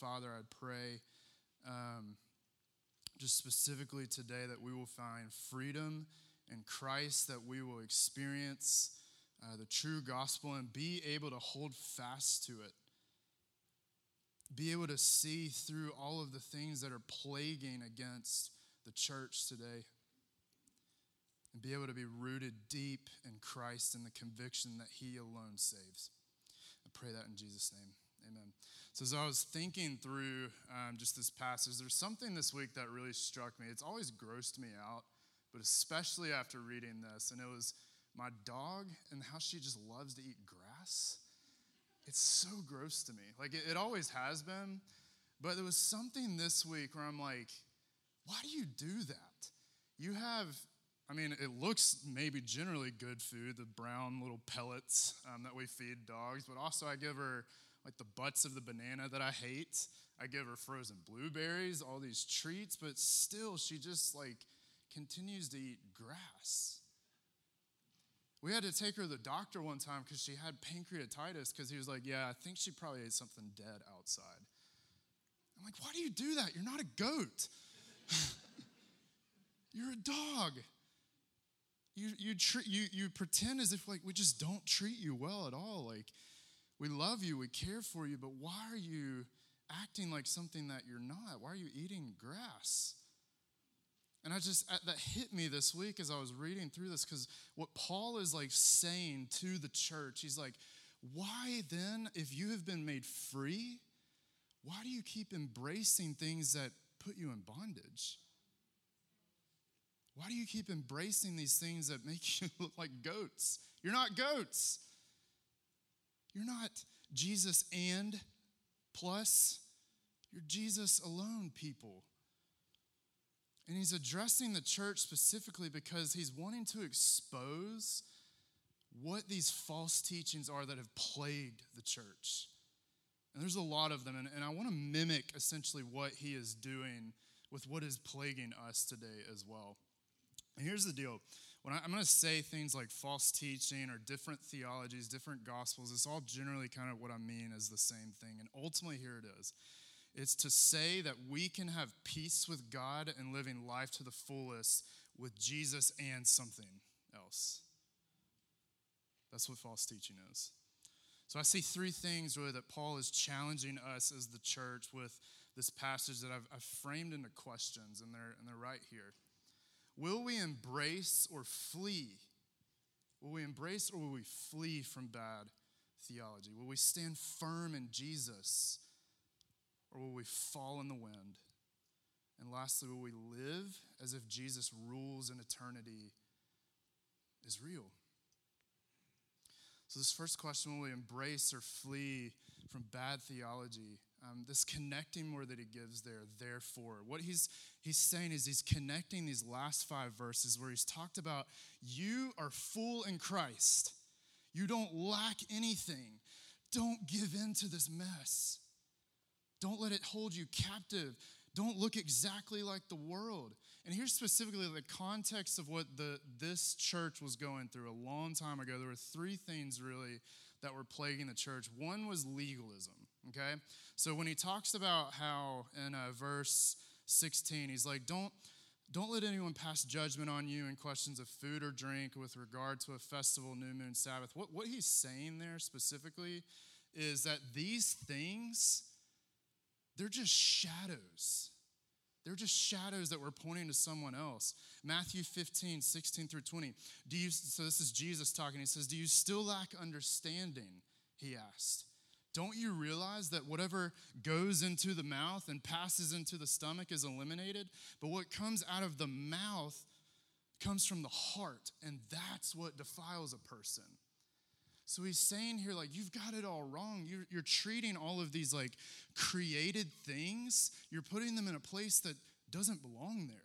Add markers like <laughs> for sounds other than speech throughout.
Father, I pray um, just specifically today that we will find freedom in Christ, that we will experience uh, the true gospel and be able to hold fast to it. Be able to see through all of the things that are plaguing against the church today. And be able to be rooted deep in Christ and the conviction that He alone saves. I pray that in Jesus' name. Amen. So, as I was thinking through um, just this passage, there's something this week that really struck me. It's always grossed me out, but especially after reading this. And it was my dog and how she just loves to eat grass. It's so gross to me. Like, it, it always has been. But there was something this week where I'm like, why do you do that? You have I mean, it looks maybe generally good food, the brown little pellets um, that we feed dogs, but also I give her like the butts of the banana that I hate. I give her frozen blueberries, all these treats, but still she just like continues to eat grass. We had to take her to the doctor one time because she had pancreatitis because he was like, Yeah, I think she probably ate something dead outside. I'm like, Why do you do that? You're not a goat. <laughs> You're a dog. You, you, tr- you, you pretend as if like we just don't treat you well at all. Like we love you, we care for you, but why are you acting like something that you're not? Why are you eating grass? And I just, uh, that hit me this week as I was reading through this, because what Paul is like saying to the church, he's like, why then, if you have been made free, why do you keep embracing things that put you in bondage? Why do you keep embracing these things that make <laughs> you look like goats? You're not goats. You're not Jesus and plus, you're Jesus alone, people. And he's addressing the church specifically because he's wanting to expose what these false teachings are that have plagued the church. And there's a lot of them. And, and I want to mimic essentially what he is doing with what is plaguing us today as well. And here's the deal when I, am going to say things like false teaching or different theologies, different gospels, it's all generally kind of what I mean as the same thing. And ultimately, here it is it's to say that we can have peace with God and living life to the fullest with Jesus and something else. That's what false teaching is. So I see three things really that Paul is challenging us as the church with this passage that I've, I've framed into questions, and they're, and they're right here. Will we embrace or flee? Will we embrace or will we flee from bad theology? Will we stand firm in Jesus or will we fall in the wind? And lastly, will we live as if Jesus rules in eternity is real? So, this first question will we embrace or flee from bad theology? Um, this connecting word that he gives there, therefore. What he's, he's saying is he's connecting these last five verses where he's talked about you are full in Christ. You don't lack anything. Don't give in to this mess. Don't let it hold you captive. Don't look exactly like the world. And here's specifically the context of what the, this church was going through a long time ago. There were three things really that were plaguing the church. One was legalism, okay? So when he talks about how in uh, verse 16, he's like, don't, don't let anyone pass judgment on you in questions of food or drink with regard to a festival, new moon, Sabbath. What, what he's saying there specifically is that these things, they're just shadows. They're just shadows that we're pointing to someone else. Matthew 15, 16 through 20. Do you, so this is Jesus talking. He says, Do you still lack understanding? He asked. Don't you realize that whatever goes into the mouth and passes into the stomach is eliminated? But what comes out of the mouth comes from the heart, and that's what defiles a person. So he's saying here, like, you've got it all wrong. You're, you're treating all of these, like, created things, you're putting them in a place that doesn't belong there.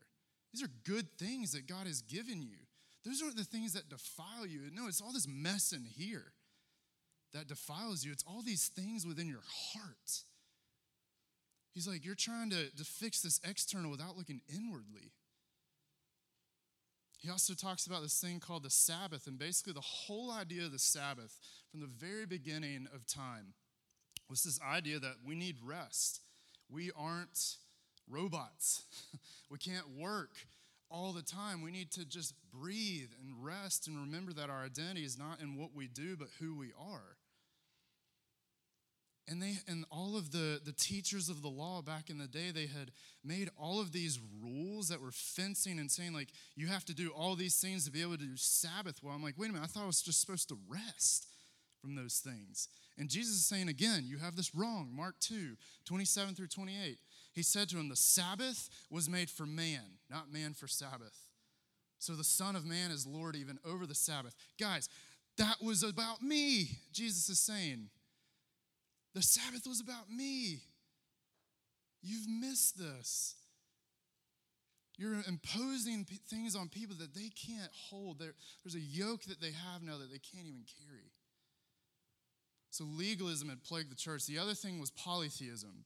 These are good things that God has given you. Those aren't the things that defile you. No, it's all this mess in here that defiles you. It's all these things within your heart. He's like, you're trying to, to fix this external without looking inwardly. He also talks about this thing called the Sabbath, and basically the whole idea of the Sabbath from the very beginning of time was this idea that we need rest. We aren't robots. <laughs> we can't work all the time. We need to just breathe and rest and remember that our identity is not in what we do, but who we are. And they and all of the, the teachers of the law back in the day, they had made all of these rules that were fencing and saying, like, you have to do all these things to be able to do Sabbath. Well, I'm like, wait a minute, I thought I was just supposed to rest from those things. And Jesus is saying again, you have this wrong. Mark 2, 27 through 28. He said to him, The Sabbath was made for man, not man for Sabbath. So the Son of Man is Lord even over the Sabbath. Guys, that was about me, Jesus is saying. The Sabbath was about me. You've missed this. You're imposing p- things on people that they can't hold. There, there's a yoke that they have now that they can't even carry. So legalism had plagued the church. The other thing was polytheism.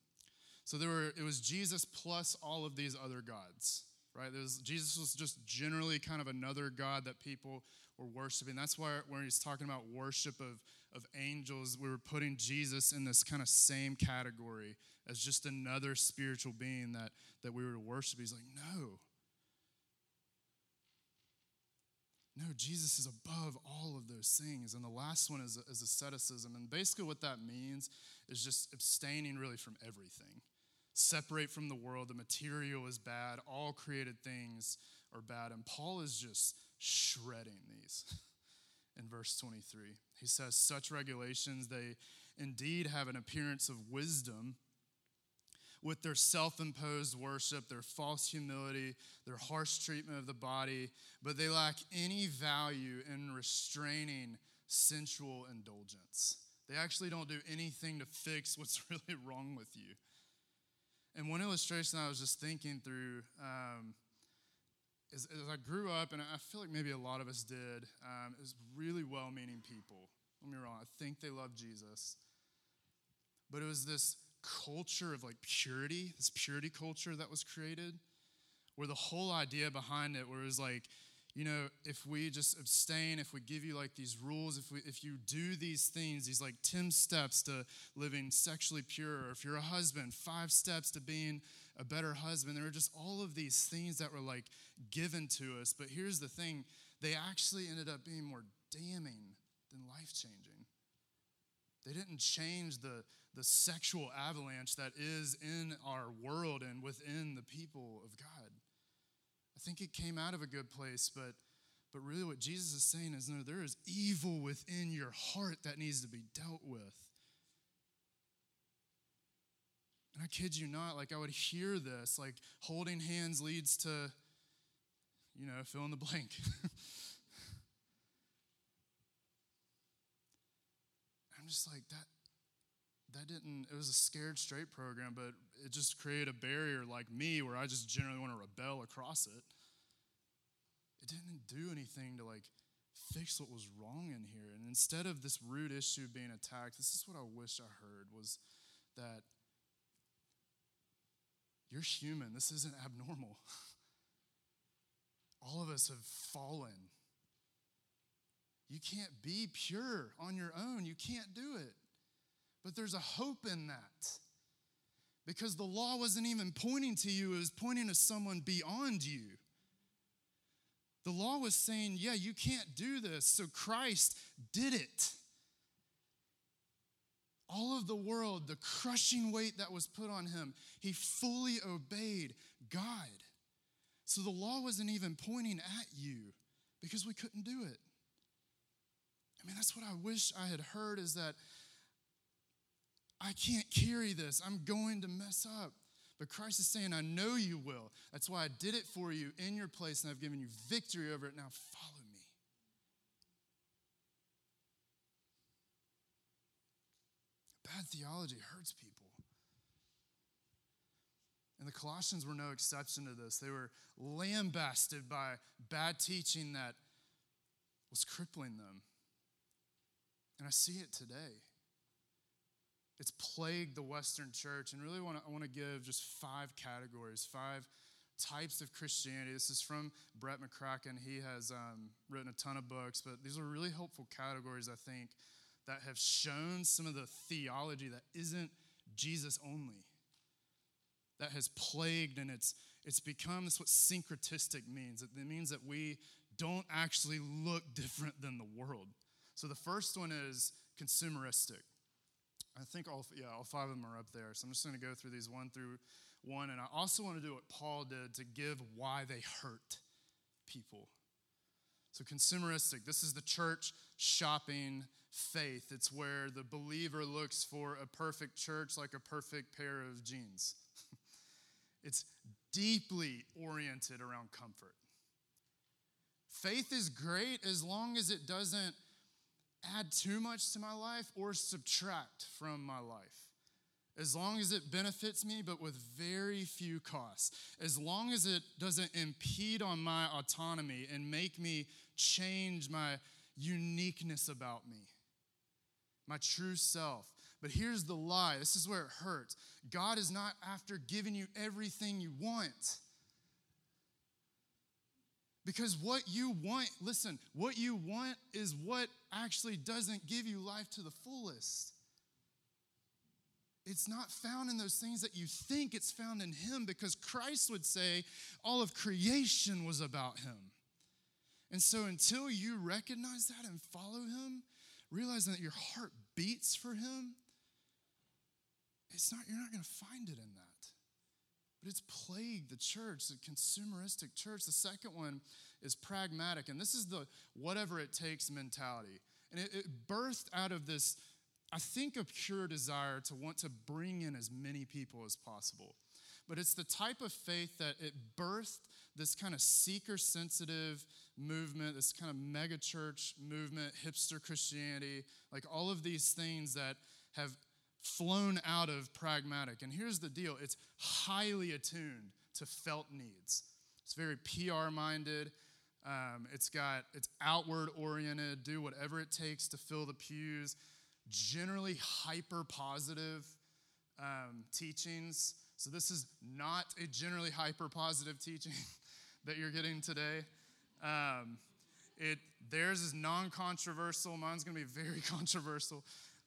So there were it was Jesus plus all of these other gods, right? Was, Jesus was just generally kind of another god that people were worshiping. That's why when he's talking about worship of, of angels, we were putting Jesus in this kind of same category as just another spiritual being that, that we were to worship. He's like, no. No, Jesus is above all of those things. And the last one is, is asceticism. And basically, what that means is just abstaining really from everything. Separate from the world. The material is bad. All created things are bad. And Paul is just shredding these <laughs> in verse 23. He says, Such regulations, they indeed have an appearance of wisdom with their self imposed worship, their false humility, their harsh treatment of the body, but they lack any value in restraining sensual indulgence. They actually don't do anything to fix what's <laughs> really wrong with you. And one illustration I was just thinking through um, as, as, I grew up, and I feel like maybe a lot of us did, um, is really well meaning people. Get me wrong, I think they love Jesus. But it was this culture of like purity, this purity culture that was created, where the whole idea behind it was like, you know, if we just abstain, if we give you like these rules, if we if you do these things, these like 10 steps to living sexually pure, or if you're a husband, five steps to being a better husband. There were just all of these things that were like given to us. But here's the thing they actually ended up being more damning than life changing. They didn't change the, the sexual avalanche that is in our world and within the people of God. I think it came out of a good place, but but really what Jesus is saying is no, there is evil within your heart that needs to be dealt with. And I kid you not, like I would hear this, like holding hands leads to, you know, fill in the blank. <laughs> I'm just like, that, that didn't, it was a scared straight program, but it just created a barrier like me where I just generally want to rebel across it. It didn't do anything to like fix what was wrong in here. And instead of this root issue being attacked, this is what I wish I heard was that you're human. This isn't abnormal. <laughs> All of us have fallen. You can't be pure on your own. You can't do it. But there's a hope in that. Because the law wasn't even pointing to you, it was pointing to someone beyond you. The law was saying, yeah, you can't do this. So Christ did it all of the world, the crushing weight that was put on him, he fully obeyed God. So the law wasn't even pointing at you because we couldn't do it. I mean, that's what I wish I had heard is that I can't carry this. I'm going to mess up. But Christ is saying, I know you will. That's why I did it for you in your place, and I've given you victory over it. Now follow Bad theology hurts people. And the Colossians were no exception to this. They were lambasted by bad teaching that was crippling them. And I see it today. It's plagued the Western church. And really, want to, I want to give just five categories, five types of Christianity. This is from Brett McCracken. He has um, written a ton of books, but these are really helpful categories, I think, that have shown some of the theology that isn't Jesus only. that has plagued and it's it's become this what syncretistic means. It means that we don't actually look <laughs> different than the world. So the first one is consumeristic. I think all yeah, all five of them are up there. So I'm just going to go through these one through one and I also want to do what Paul did to give why they hurt people. So consumeristic, this is the church shopping faith. It's where the believer looks for a perfect church like a perfect pair of jeans. <laughs> it's deeply oriented around comfort. Faith is great as long as it doesn't add too much to my life or subtract from my life. As long as it benefits me, but with very few costs. As long as it doesn't impede on my autonomy and make me change my uniqueness about me, my true self. But here's the lie this is where it hurts. God is not after giving you everything you want. Because what you want, listen, what you want is what actually doesn't give you life to the fullest. It's not found in those things that you think it's found in Him because Christ would say all of creation was about Him. And so until you recognize that and follow Him, realizing that your heart beats for Him, it's not, you're not going to find it in that. But it's plagued the church, the consumeristic church. The second one is pragmatic, and this is the whatever it takes mentality. And it, it birthed out of this, I think, a pure desire to want to bring in as many people as possible. But it's the type of faith that it birthed this kind of seeker sensitive movement, this kind of megachurch movement, hipster Christianity, like all of these things that have flown out of pragmatic. And here's the deal it's highly attuned to felt needs. It's very PR minded. Um, it's got it's outward oriented. Do whatever it takes to fill the pews. Generally hyper positive um, teachings. So this is not a generally hyper positive teaching <laughs> that you're getting today. Um, it theirs is non-controversial. Mine's going to be very <laughs> controversial.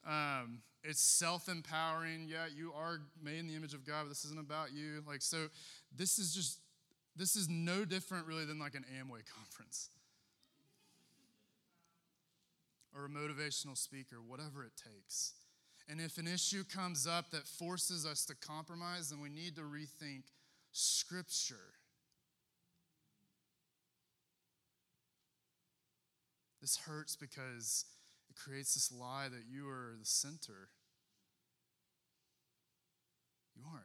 Um, it's self-empowering. Yeah, you are made in the image of God, but this isn't about you. Like so, this is just this is no different really than like an Amway <laughs> conference or a motivational speaker, whatever it takes. And if an issue comes up that forces us to compromise, then we need to rethink Scripture. This hurts because it creates this lie that you are the center. You aren't.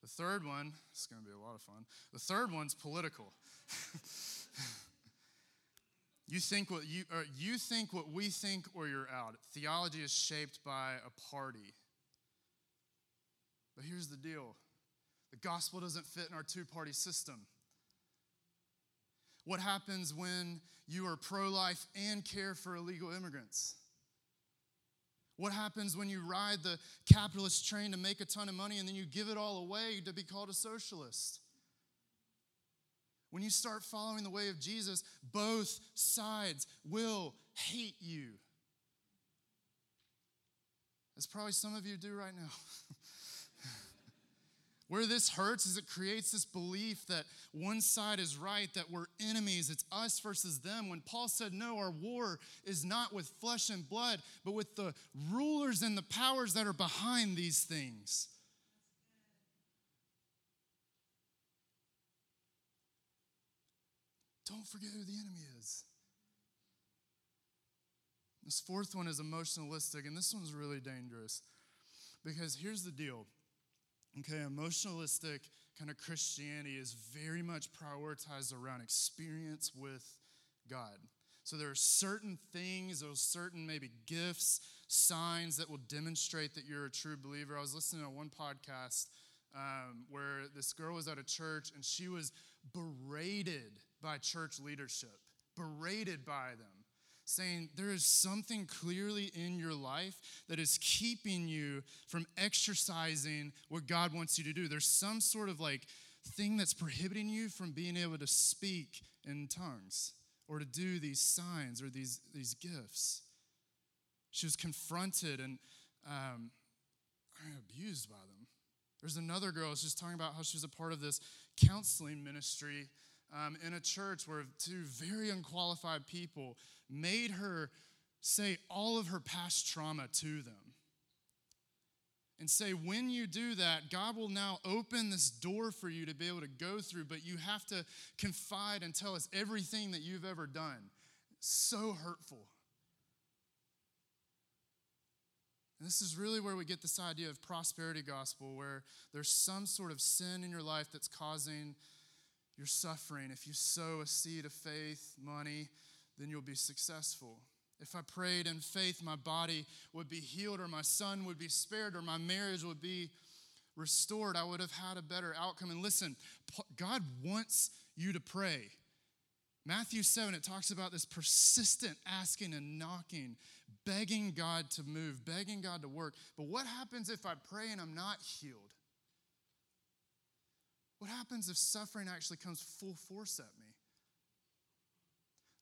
The third one, it's going to be a lot of fun. The third one's political. <laughs> you think what you you think what we think or you're out. Theology is shaped by a party. But here's the deal. The gospel doesn't fit in our two-party system. What happens when you are pro life and care for illegal immigrants? What happens when you ride the capitalist train to make a ton of money and then you give it all away to be called a socialist? When you start following the way of Jesus, both sides will hate you. As probably some of you do right now. <laughs> Where this hurts is it creates this belief that one side is right, that we're enemies, it's us versus them. When Paul said, No, our war is not with flesh and blood, but with the rulers and the powers that are behind these things. Don't forget who the enemy is. This fourth one is emotionalistic, and this one's really dangerous because here's the deal Okay, emotionalistic kind of Christianity is very much prioritized around experience with God. So there are certain things, those certain maybe gifts, signs that will demonstrate that you're a true believer. I was listening to one podcast um, where this girl was at a church and she was berated by church leadership, berated by them saying there is something clearly in your life that is keeping you from exercising what God wants you to do. There's some sort of like thing that's prohibiting you from being able to speak in tongues or to do these signs or these, these gifts. She was confronted and um, abused by them. There's another girl, she's talking about how she was a part of this counseling ministry um, in a church where two very unqualified people made her say all of her past trauma to them. And say, when you do that, God will now open this door for you to be able to go through, but you have to confide and tell us everything that you've ever done. So hurtful. And this is really where we get this idea of prosperity gospel, where there's some sort of sin in your life that's causing your suffering. If you sow a seed of faith, money, then you'll be successful. If I prayed in faith, my body would be healed, or my son would be spared, or my marriage would be restored, I would have had a better outcome. And listen, God wants you to pray. Matthew 7, it talks about this persistent asking and knocking, begging God to move, begging God to work. But what happens if I pray and I'm not healed? What happens if suffering actually comes full force at me?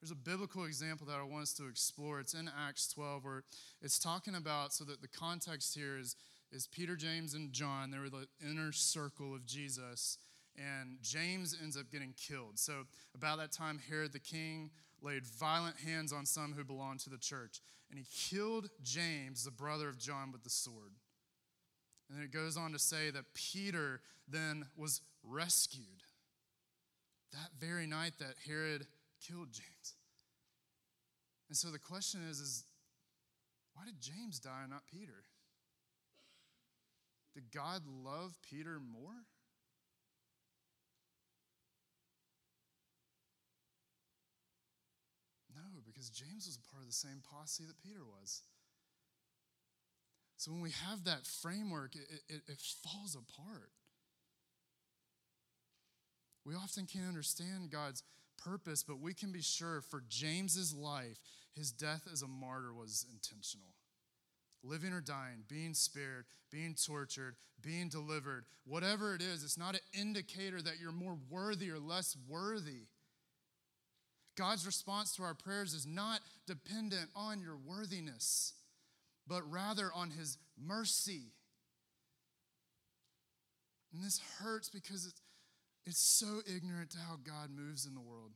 There's a biblical example that I want us to explore. It's in Acts 12, where it's talking about, so that the context here is, is Peter, James, and John. They were the inner circle of Jesus, and James ends up getting killed. So, about that time, Herod the king laid violent hands on some who belonged to the church, and he killed James, the brother of John, with the sword. It goes on to say that Peter then was rescued that very night that Herod killed James. And so the question is, is why did James die and not Peter? Did God love Peter more? No, because James was a part of the same posse that Peter was. So when we have that framework, it, it, it falls apart. We often can't understand God's purpose, but we can be sure for James's life, his death as a martyr was intentional. Living or dying, being spared, being tortured, being delivered, whatever it is, it's not an indicator that you're more worthy or less worthy. God's response to our prayers is not dependent on your worthiness, but rather on his mercy. And this hurts because it's, it's so ignorant to how God moves in the world.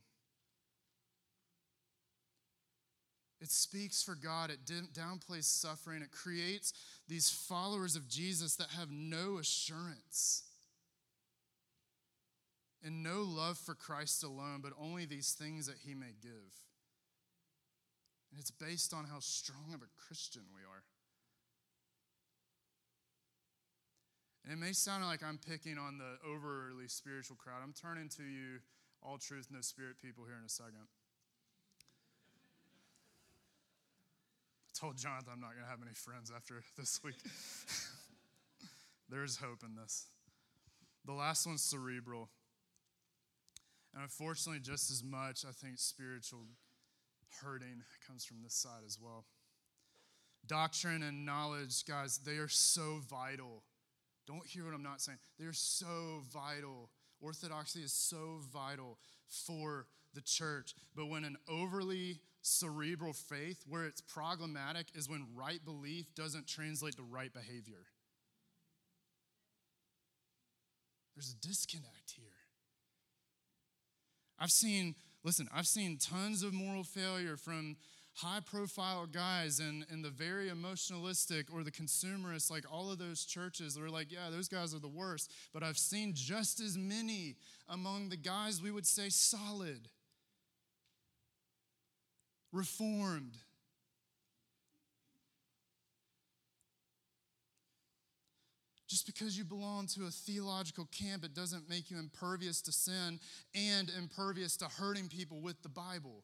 It speaks for God. It downplays suffering. It creates these followers of Jesus that have no assurance and no love for Christ alone, but only these things that he may give. And it's based on how strong of a Christian we are. And it may sound like I'm picking on the overly spiritual crowd. I'm turning to you, all truth, no spirit people, here in a second. I told Jonathan I'm not going to have any friends after this week. <laughs> There's hope in this. The last one's cerebral. And unfortunately, just as much, I think spiritual hurting comes from this side as well. Doctrine and knowledge, guys, they are so vital don't hear what I'm not saying. They're so vital. Orthodoxy is so vital for the church. But when an overly cerebral faith, where it's problematic, is when right belief doesn't translate to right behavior. There's a disconnect here. I've seen, listen, I've seen tons of moral failure from high profile guys and, and the very emotionalistic or the consumerist, like all of those churches, are like, yeah, those guys are the worst. But I've seen just as many among the guys we would say solid, reformed. Just because you belong to a theological camp, it doesn't make you impervious to sin and impervious to hurting people with the Bible.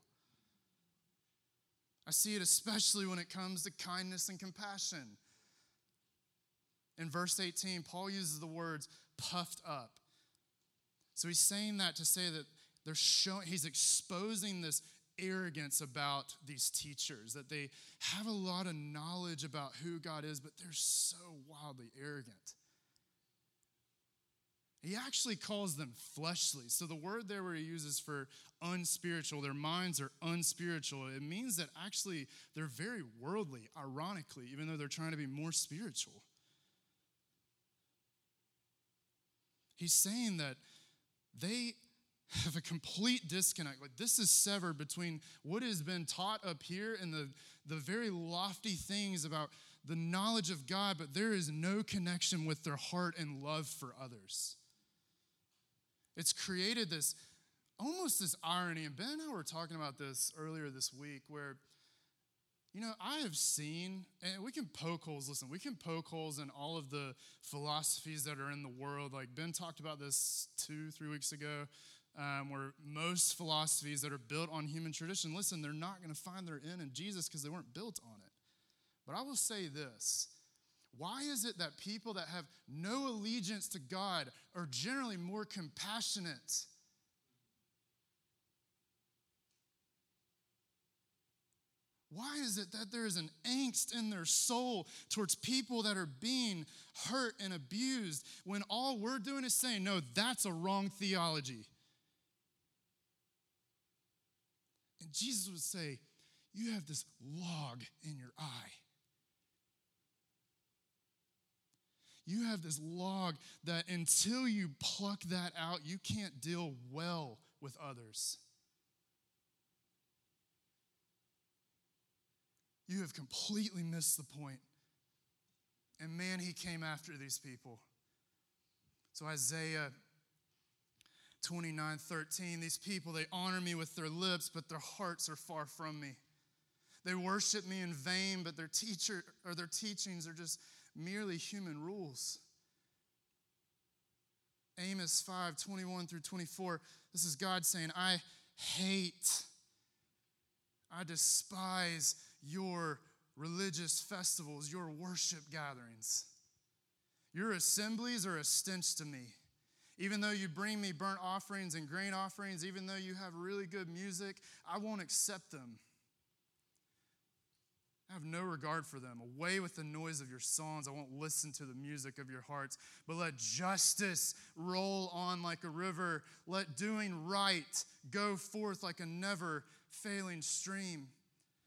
I see it especially when it comes to kindness and compassion. In verse 18, Paul uses the words puffed up. So he's saying that to say that they're showing, he's exposing this arrogance about these teachers, that they have a lot of knowledge about who God is, but they're so wildly arrogant. He actually calls them fleshly. So the word there where he uses for unspiritual, their minds are unspiritual, it means that actually they're very worldly, ironically, even though they're trying to be more spiritual. He's saying that they have a complete disconnect. Like this is severed between what has been taught up here and the, the very lofty things about the knowledge of God, but there is no connection with their heart and love for others. It's created this almost this irony, and Ben and I were talking about this earlier this week, where you know, I have seen, and we can poke holes, listen, we can poke holes in all of the philosophies that are in the world. Like Ben talked about this two, three weeks ago, um, where most philosophies that are built on human tradition, listen, they're not going to find their end in Jesus because they weren't built on it. But I will say this why is it that people that have no allegiance to God are generally more compassionate? Why is it that there is an angst in their soul towards people that are being hurt and abused when all we're doing is saying, no, that's a wrong theology? And Jesus would say, You have this log in your eye. You have this log that until you pluck that out, you can't deal well with others. You have completely missed the point. And man, he came after these people. So, Isaiah 29 13, these people, they honor me with their lips, but their hearts are far from me. They worship me in vain, but their teacher or their teachings are just merely human rules. Amos 5 21 through 24, this is God saying, I hate, I despise your religious festivals, your worship gatherings. Your assemblies are a stench to me. Even though you bring me burnt offerings and grain offerings, even though you have really good music, I won't accept them. I have no regard for them. Away with the noise of your songs. I won't listen to the music of your hearts. But let justice roll on like a river. Let doing right go forth like a never failing stream.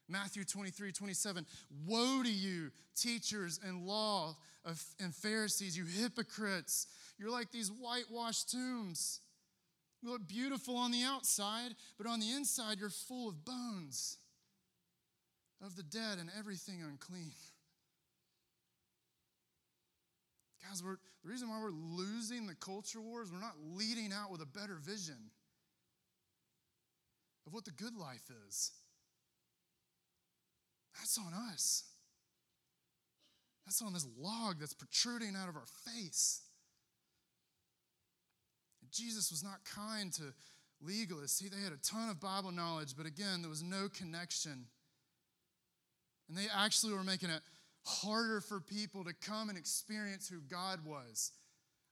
Matthew 23, 27. Woe to you, teachers and law of, and Pharisees, you hypocrites. You're like these whitewashed tombs. You look beautiful on the outside, but on the inside, you're full of bones of the dead and everything unclean. Guys, the reason why we're losing the culture wars, we're not leading out with a better vision of what the good life is. That's on us. That's on this log that's protruding out of our face. Jesus was not kind to legalists. He, they had a ton of Bible knowledge, but again, there was no connection. And they actually were making it harder for people to come and experience who God was.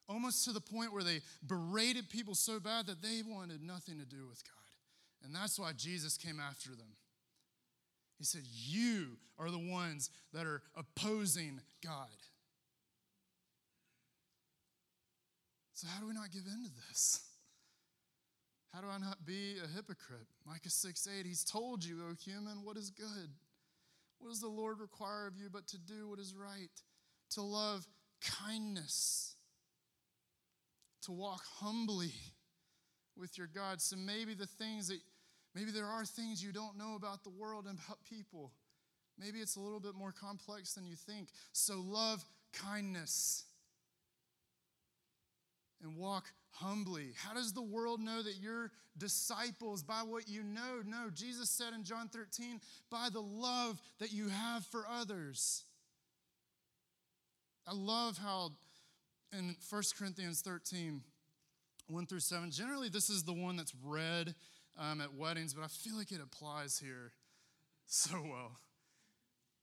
Almost to the point where they berated people so bad that they wanted nothing to do with God. And that's why Jesus came after them. He said, You are the ones that are opposing God. So, how do we not give in to this? How do I not be a hypocrite? Micah 6 8, He's told you, O human, what is good. What does the Lord require of you but to do what is right? To love kindness, to walk humbly with your God. So maybe the things that Maybe there are things you don't know about the world and about people. Maybe it's a little bit more complex than you think. So love kindness and walk humbly. How does the world know that you're disciples? By what you know? No, Jesus said in John 13, by the love that you have for others. I love how in 1 Corinthians 13, 1 through 7, generally this is the one that's read um, at weddings, but I feel like it applies here so well.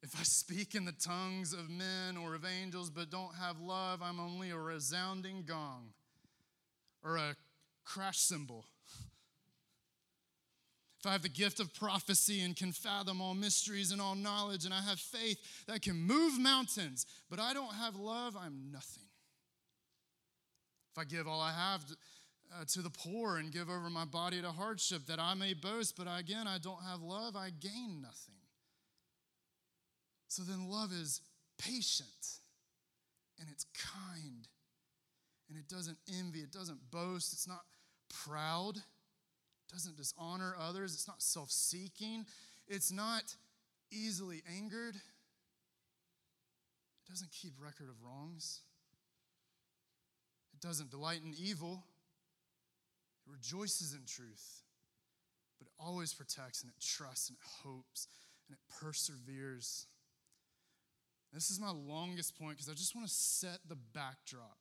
If I speak in the tongues of men or of angels but don't have love, I'm only a resounding gong or a crash cymbal. If I have the gift of prophecy and can fathom all mysteries and all knowledge, and I have faith that can move mountains, but I don't have love, I'm nothing. If I give all I have, uh, to the poor and give over my body to hardship that I may boast, but again, I don't have love, I gain nothing. So then, love is patient and it's kind and it doesn't envy, it doesn't boast, it's not proud, it doesn't dishonor others, it's not self seeking, it's not easily angered, it doesn't keep record of wrongs, it doesn't delight in evil, it rejoices in truth, but it always protects and it trusts and it hopes and it perseveres. This is my longest point because I just want to set the backdrop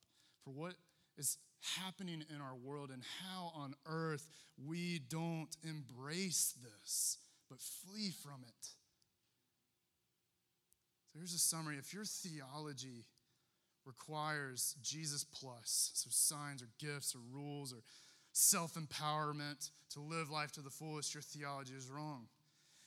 for what is happening in our world and how on earth we don't embrace this, but flee from it. So here's a summary. If your theology requires Jesus plus, so signs or gifts or rules or self empowerment to live life to the fullest, your theology is wrong.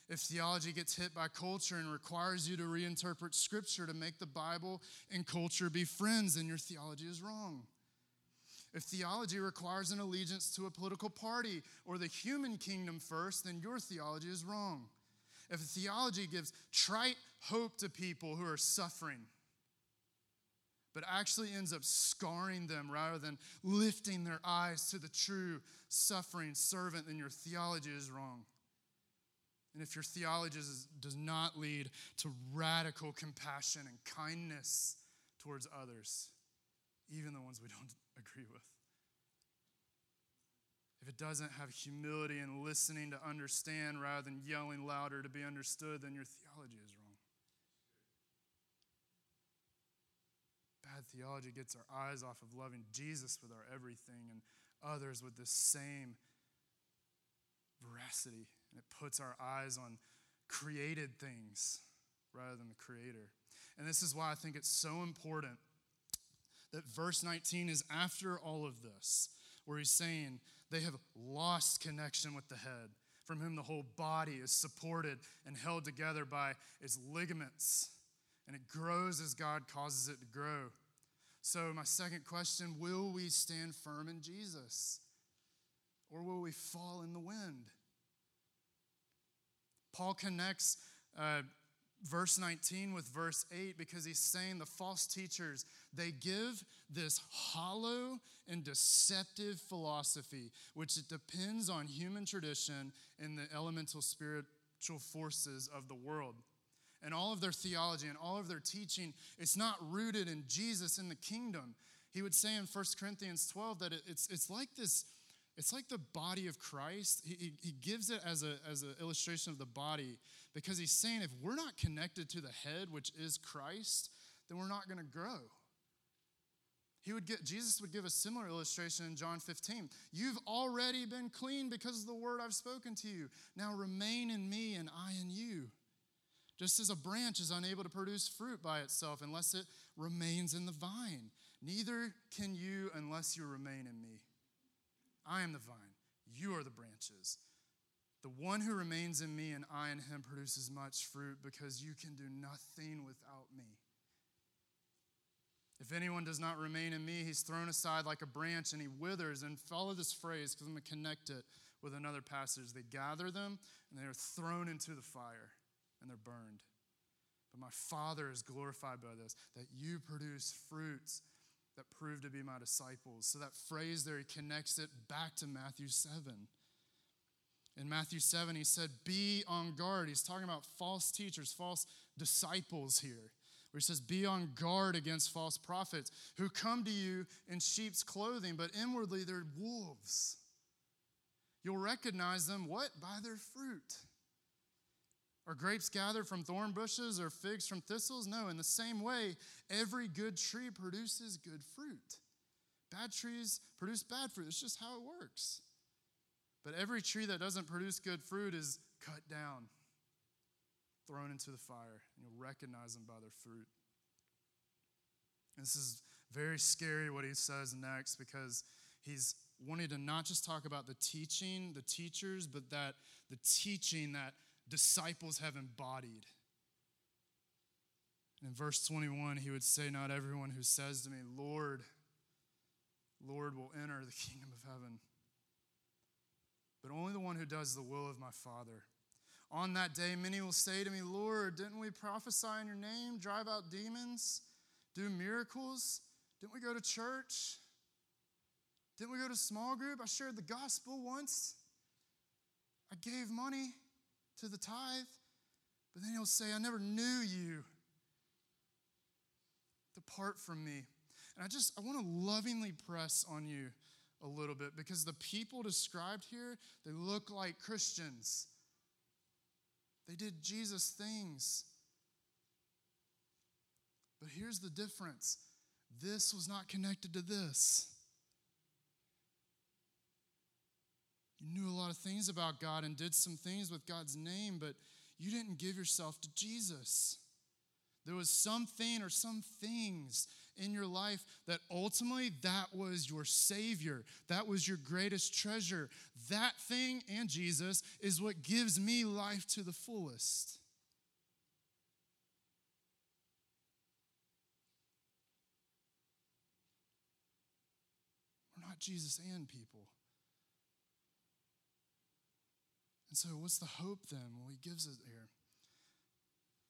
If theology gets hit by culture and requires you to reinterpret scripture to make the Bible and culture be friends, then your theology is wrong. If theology requires an allegiance to a political party or the human kingdom first, then your theology is wrong. If theology gives trite hope to people who are suffering, but actually ends up scarring them rather than lifting their eyes to the true suffering servant, then your theology is wrong. And if your theology does not lead to radical compassion and kindness towards others, even the ones we don't <laughs> agree with. If it doesn't have humility and listening to understand rather than yelling louder to be understood, then your theology is wrong. Bad theology gets our eyes off of loving Jesus with our everything and others with the same veracity. And it puts our eyes on created things rather than the Creator. And this is why I think it's so important that verse 19 is after all of this, where he's saying they have lost connection with the head, from whom the whole body is supported and held together by its ligaments, and it grows as God causes it to grow. So, my second question will we stand firm in Jesus? Or will we fall in the wind? Paul connects uh, verse 19 with verse 8 because he's saying the false teachers they give this hollow and deceptive philosophy which it depends on human tradition and the elemental spiritual forces of the world. And all of their theology and all of their teaching it's not rooted in jesus in the kingdom. He would say in 1 corinthians 12 that it's, it's like this it's like the body of Christ. He, he, gives it as, a, as an illustration of the body because he's saying if we're not connected to the head, which is Christ, then we're not going to grow. He would get, Jesus would give a similar illustration in John 15. You've already been clean because of the word I've spoken to you. Now remain in me and I in you. Just as a branch is unable to produce fruit by itself unless it remains in the vine, neither can you unless you remain in me. I am the vine, you are the branches. The one who remains in me and I in him produces much fruit because you can do nothing without me. If anyone does not remain in me, he's thrown aside like a branch and he withers. And follow this phrase because I'm going to connect it with another passage. They gather them and they are thrown into the fire and they're burned. But my Father is glorified by this, that you produce fruits that prove to be my disciples. So that phrase there, he connects it back to Matthew 7. In Matthew 7, he said, Be on guard. He's talking about false teachers, false disciples here, where he says, Be on guard against false prophets who come to you in sheep's clothing, but inwardly they're wolves. You'll recognize them, what? By their fruit. Are grapes gathered from thorn bushes or figs from thistles? No, in the same way, every good tree produces good fruit. Bad trees produce bad fruit. It's just how it works. But every tree that doesn't produce good fruit is cut down, thrown into the fire, and you'll recognize them by their fruit. And this is very scary what he says next because he's wanting to not just talk about the teaching, the teachers, but that the teaching that disciples have embodied. And in verse 21, he would say, Not everyone who says to me, Lord, Lord, will enter the <laughs> kingdom of heaven, but only the one who does the will of my Father. On that day, many will say to me, Lord, didn't we prophesy in your name, drive out demons, do miracles? Didn't we go to church? Didn't we go to small group? I shared the gospel once. I gave money to the tithe. But then he'll say, I never knew you. Depart from me. And I just, I want to lovingly press on you a little bit because the people described here, they look like Christians. They did Jesus things. But here's the difference this was not connected to this. You knew a lot of things about God and did some things with God's name, but you didn't give yourself to Jesus. There was something or some things in your life that ultimately that was your savior. That was your greatest treasure. That thing and Jesus is what gives me life to the fullest. We're not Jesus and people. And so, what's the hope then? Well, he gives it here.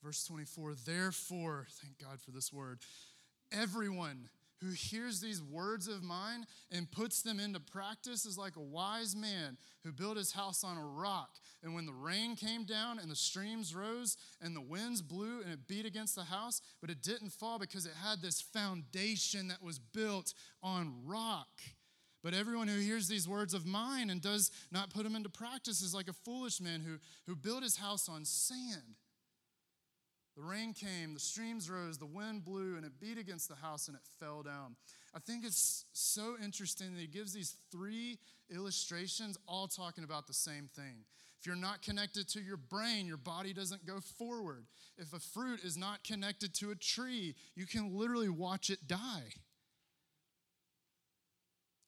Verse 24, therefore, thank God for this word, everyone who hears these words of mine and puts them into practice is like a wise man who built his house on a rock. And when the rain came down and the streams rose and the winds blew and it beat against the house, but it didn't fall because it had this foundation that was built on rock. But everyone who hears these words of mine and does not put them into practice is like a foolish man who, who built his house on sand. The rain came, the streams rose, the wind blew, and it beat against the house and it fell down. I think it's so interesting that he gives these three illustrations, all talking about the same thing. If you're not connected to your brain, your body doesn't go forward. If a fruit is not connected to a tree, you can literally watch it die.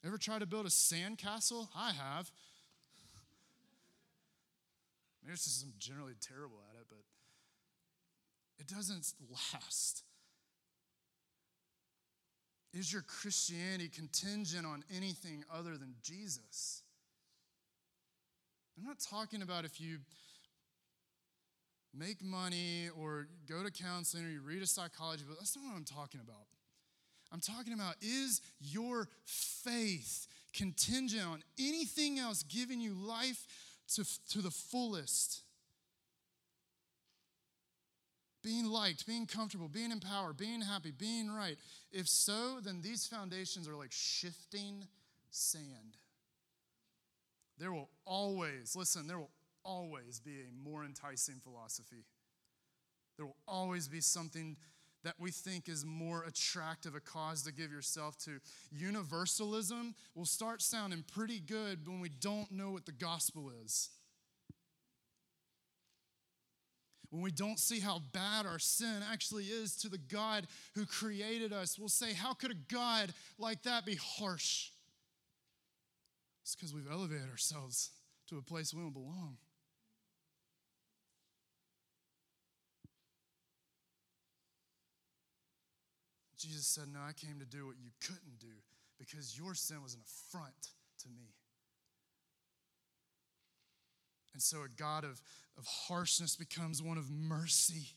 Ever try to build a sandcastle? I have. Maybe it's just I'm generally terrible at it, but it doesn't last. Is your Christianity contingent on anything other than Jesus? I'm not talking about if you make money or go to counseling or you read a psychology book. That's not what I'm talking about. I'm talking about is your faith contingent on anything else giving you life to, to the fullest? Being liked, being comfortable, being empowered, being happy, being right. If so, then these foundations are like shifting sand. There will always, listen, there will always be a more enticing philosophy. There will always be something that we think is more attractive a cause to give yourself to. Universalism will start sounding pretty good when we don't know what the gospel is. When we don't see how bad our sin actually is to the God who created us, we'll say, How could a God like that be harsh? It's because we've elevated ourselves to a place we don't belong. Jesus said, No, I came to do what you couldn't do because your sin was an affront to me. And so a God of, of harshness becomes one of mercy.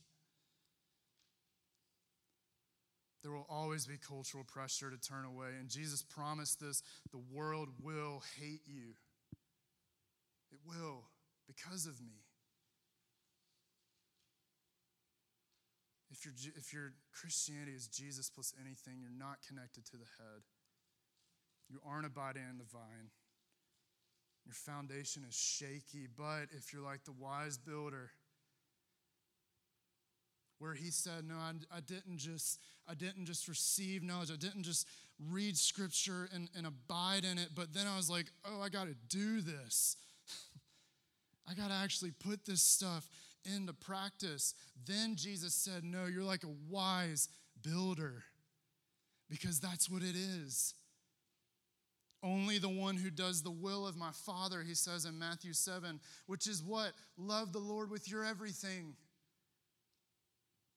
There will always be cultural pressure to turn away. And Jesus promised this the world will hate you. It will because of me. If, your if your Christianity is Jesus plus anything, you're not connected to the head. You aren't abiding in the vine. Your foundation is shaky. But if you're like the wise builder, where he said, No, I, I, didn't just, I didn't just receive knowledge, I didn't just read scripture and, and abide in it, but then I was like, oh, I gotta do this. <laughs> I gotta actually put this stuff into practice. Then Jesus said, No, you're like a wise builder because that's what it is. Only the one who does the will of my Father, he says in Matthew 7, which is what? Love the Lord with your everything.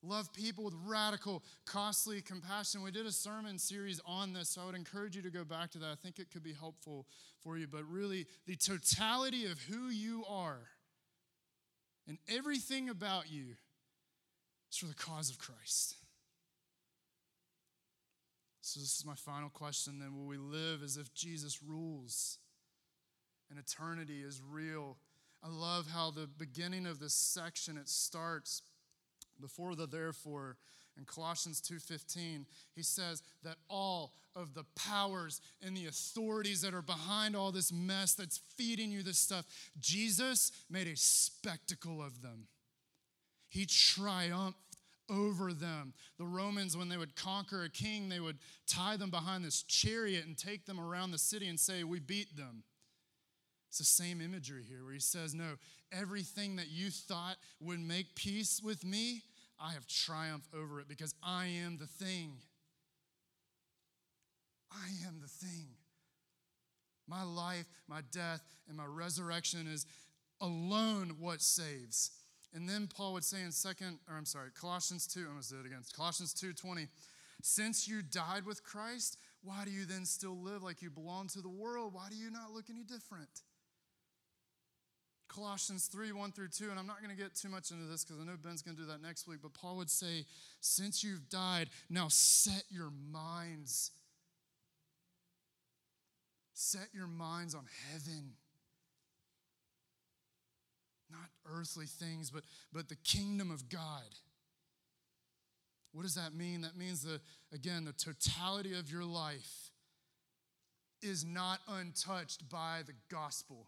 Love people with radical, costly compassion. We did a sermon series on this, so I would encourage you to go back to that. I think it could be helpful for you. But really, the totality of who you are and everything about you is for the cause of Christ. So, this is my final question then. Will we live as if Jesus rules and eternity is real? I love how the beginning of this section it starts before the therefore in Colossians 2:15 he says that all of the powers and the authorities that are behind all this mess that's feeding you this stuff Jesus made a spectacle of them. He triumphed over them. The Romans, when they would conquer a king, they would tie them behind this chariot and take them around the city and say, We beat them. It's the same imagery here where he says, No, everything that you thought would make peace with me, I have triumphed over it because I am the thing. I am the thing. My life, my death, and my resurrection is alone what saves. And then Paul would say in second, or I'm sorry, Colossians 2, I almost did it again. Colossians 2:20, since you died with Christ, why do you then still live like you belong to the world? Why do you not look any different? Colossians 3, 1 through 2, and I'm not going to get too much into this because I know Ben's going to do that next week, but Paul would say, Since you've died, now set your minds. Set your minds on heaven not earthly things, but, but the kingdom of God. What does that mean? That means that, again, the totality of your life is not untouched by the gospel.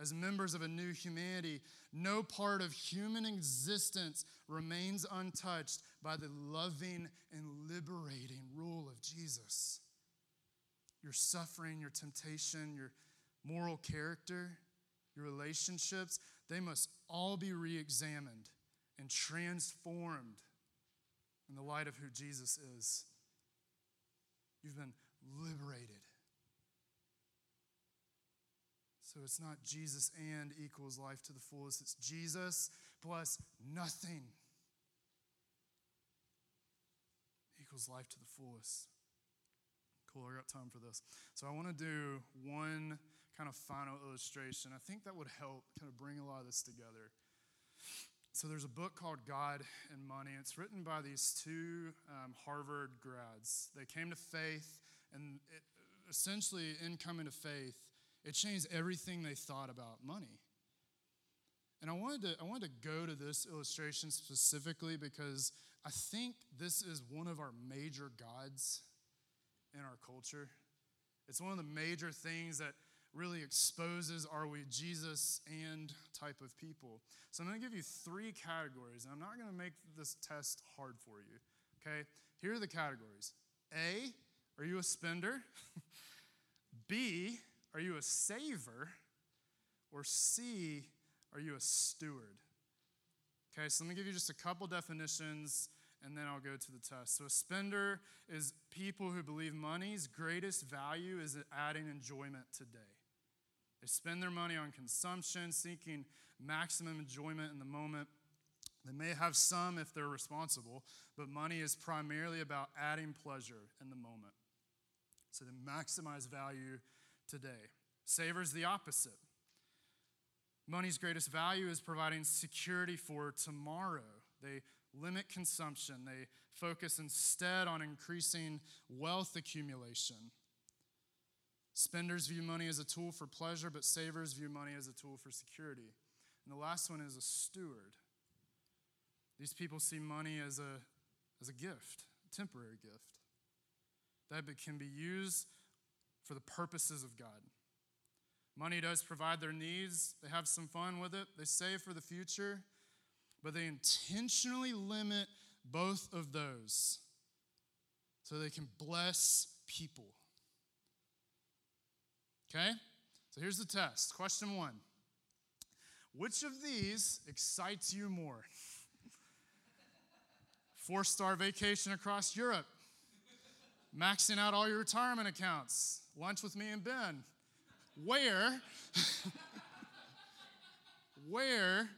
As members of a new humanity, no part of human existence remains untouched by the loving and liberating rule of Jesus. Your suffering, your temptation, your moral character, your relationships, they must all be re examined and transformed in the light of who Jesus is. You've been liberated. So it's not Jesus and equals life to the fullest, it's Jesus plus nothing equals life to the fullest. Cool, I got time for this. So I want to do one kind of final illustration. I think that would help kind of bring a lot of this together. So there's a book called God and Money. It's written by these two um, Harvard grads. They came to faith, and it, essentially, in coming to faith, it changed everything they thought about money. And I wanted to I wanted to go to this illustration specifically because I think this is one of our major gods in our culture. It's one of the major things that really exposes are we Jesus and type of people. So I'm going to give you three categories, and I'm not going to make this test hard for you. Okay? Here are the categories A, are you a spender? <laughs> B, are you a saver? Or C, are you a steward? Okay, so let me give you just a couple definitions and then I'll go to the test. So, a spender is people who believe money's greatest value is adding enjoyment today. They spend their money on consumption, seeking maximum enjoyment in the moment. They may have some if they're responsible, but money is primarily about adding pleasure in the moment. So they maximize value today. Savers the opposite. Money's greatest value is providing security for tomorrow. They limit consumption. They focus instead on increasing wealth accumulation. Spenders view money as a tool for pleasure, but savers view money as a tool for security. And the last one is a steward. These people see money as a, as a gift, a temporary gift, that can be used for the purposes of God. Money does provide their needs, they have some fun with it, they save for the future, but they intentionally limit both of those so they can bless people. Okay? So here's the test. Question one Which of these excites you more? <laughs> Four star vacation across Europe, maxing out all your retirement accounts, lunch with me and Ben. Where, <laughs> where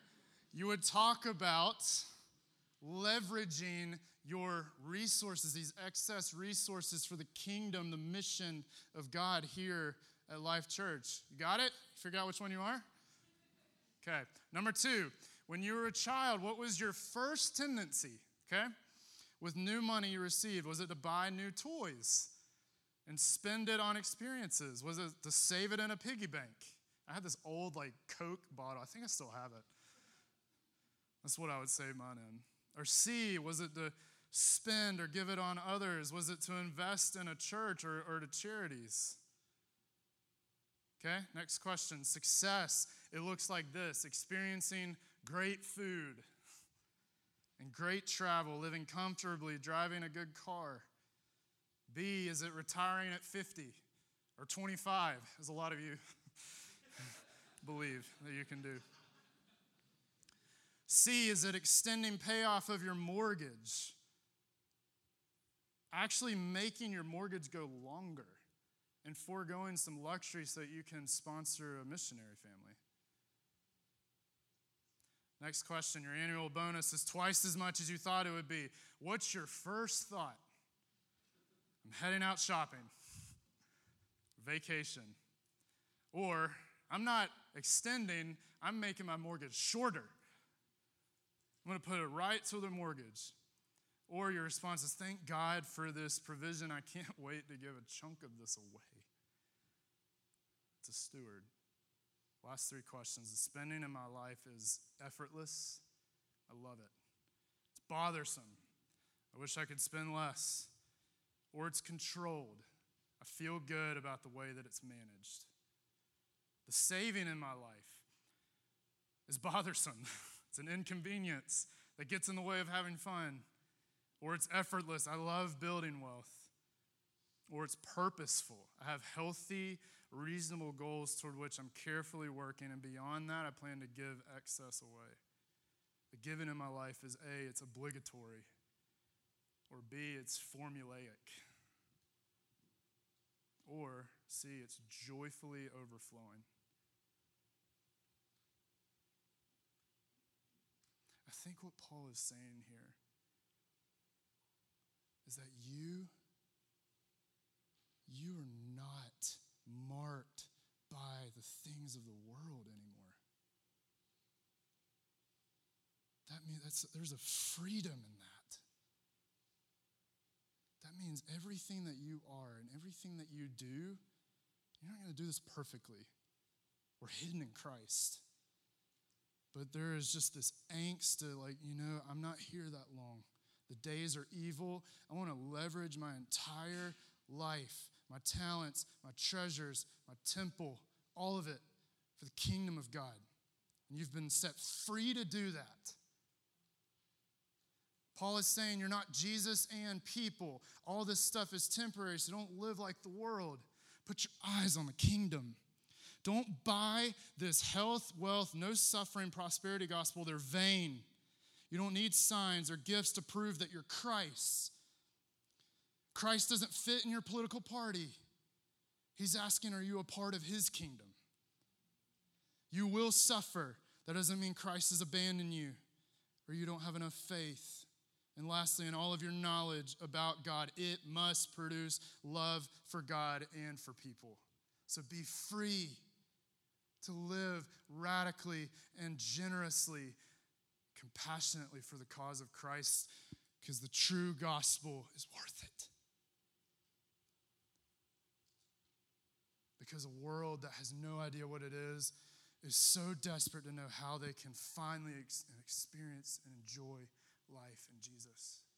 you would talk about leveraging your resources, these excess resources for the kingdom, the mission of God here at Life Church. You got it? Figure out which one you are? Okay. Number two, when you were a child, what was your first tendency? Okay? with new money you received? Was it to buy new toys and spend it on experiences? Was it to save it in a piggy bank? I had this old like Coke bottle. I think I still have it. That's what I would save mine in. Or C, was it to spend or give it on others? Was it to invest in a church or, or to charities? Okay, next question. Success, it looks like this experiencing great food and great travel, living comfortably, driving a good car. B, is it retiring at 50 or 25, as a lot of you <laughs> believe that you can do? C, is it extending payoff of your mortgage? Actually making your mortgage go longer and foregoing some luxury so that you can sponsor a missionary family. Next question Your annual bonus is twice as much as you thought it would be. What's your first thought? I'm heading out shopping, vacation. Or I'm not extending, I'm making my mortgage shorter. I'm going to put it right to the mortgage. Or your response is, Thank God for this provision. I can't <laughs> wait to give a chunk of this away. to steward. Last three questions. The spending in my life is effortless. I love it. It's bothersome. I wish I could spend less. Or it's controlled. I feel good about the way that it's managed. The saving in my life is bothersome. <laughs> it's an inconvenience that gets in the way of having fun. Or it's effortless. I love building wealth. Or it's purposeful. I have healthy reasonable goals toward which I'm carefully working, and beyond that, I plan to give excess away. The giving in my life is A, it's obligatory, or B, it's formulaic, or C, it's joyfully overflowing. I think what Paul is saying here is that you you are not marked by the things of the world anymore. That means that's, there's a freedom in. That means everything that you are and everything that you do, you're not going to do this perfectly. We're hidden in Christ. But there is just this angst to, like, you know, I'm not here that long. The days are evil. I want to leverage my entire life my talents, my treasures, my temple, all of it for the kingdom of God. And you've been set free to do that. Paul is saying you're not Jesus and people. All this stuff is temporary, so don't live like the world. Put your eyes on the kingdom. Don't buy this health, wealth, no suffering, prosperity gospel. They're vain. You don't need signs or gifts to prove that you're Christ. Christ doesn't fit in your political party. He's asking, Are you a part of his kingdom? You will suffer. That doesn't mean Christ has abandoned you or you don't have enough faith. And lastly, in all of your knowledge about God, it must produce love for God and for people. So be free to live radically and generously, compassionately for the cause of Christ, because the true gospel is worth it. because a world that has no idea what it is is so desperate to know how they can finally ex- experience and enjoy life in Jesus.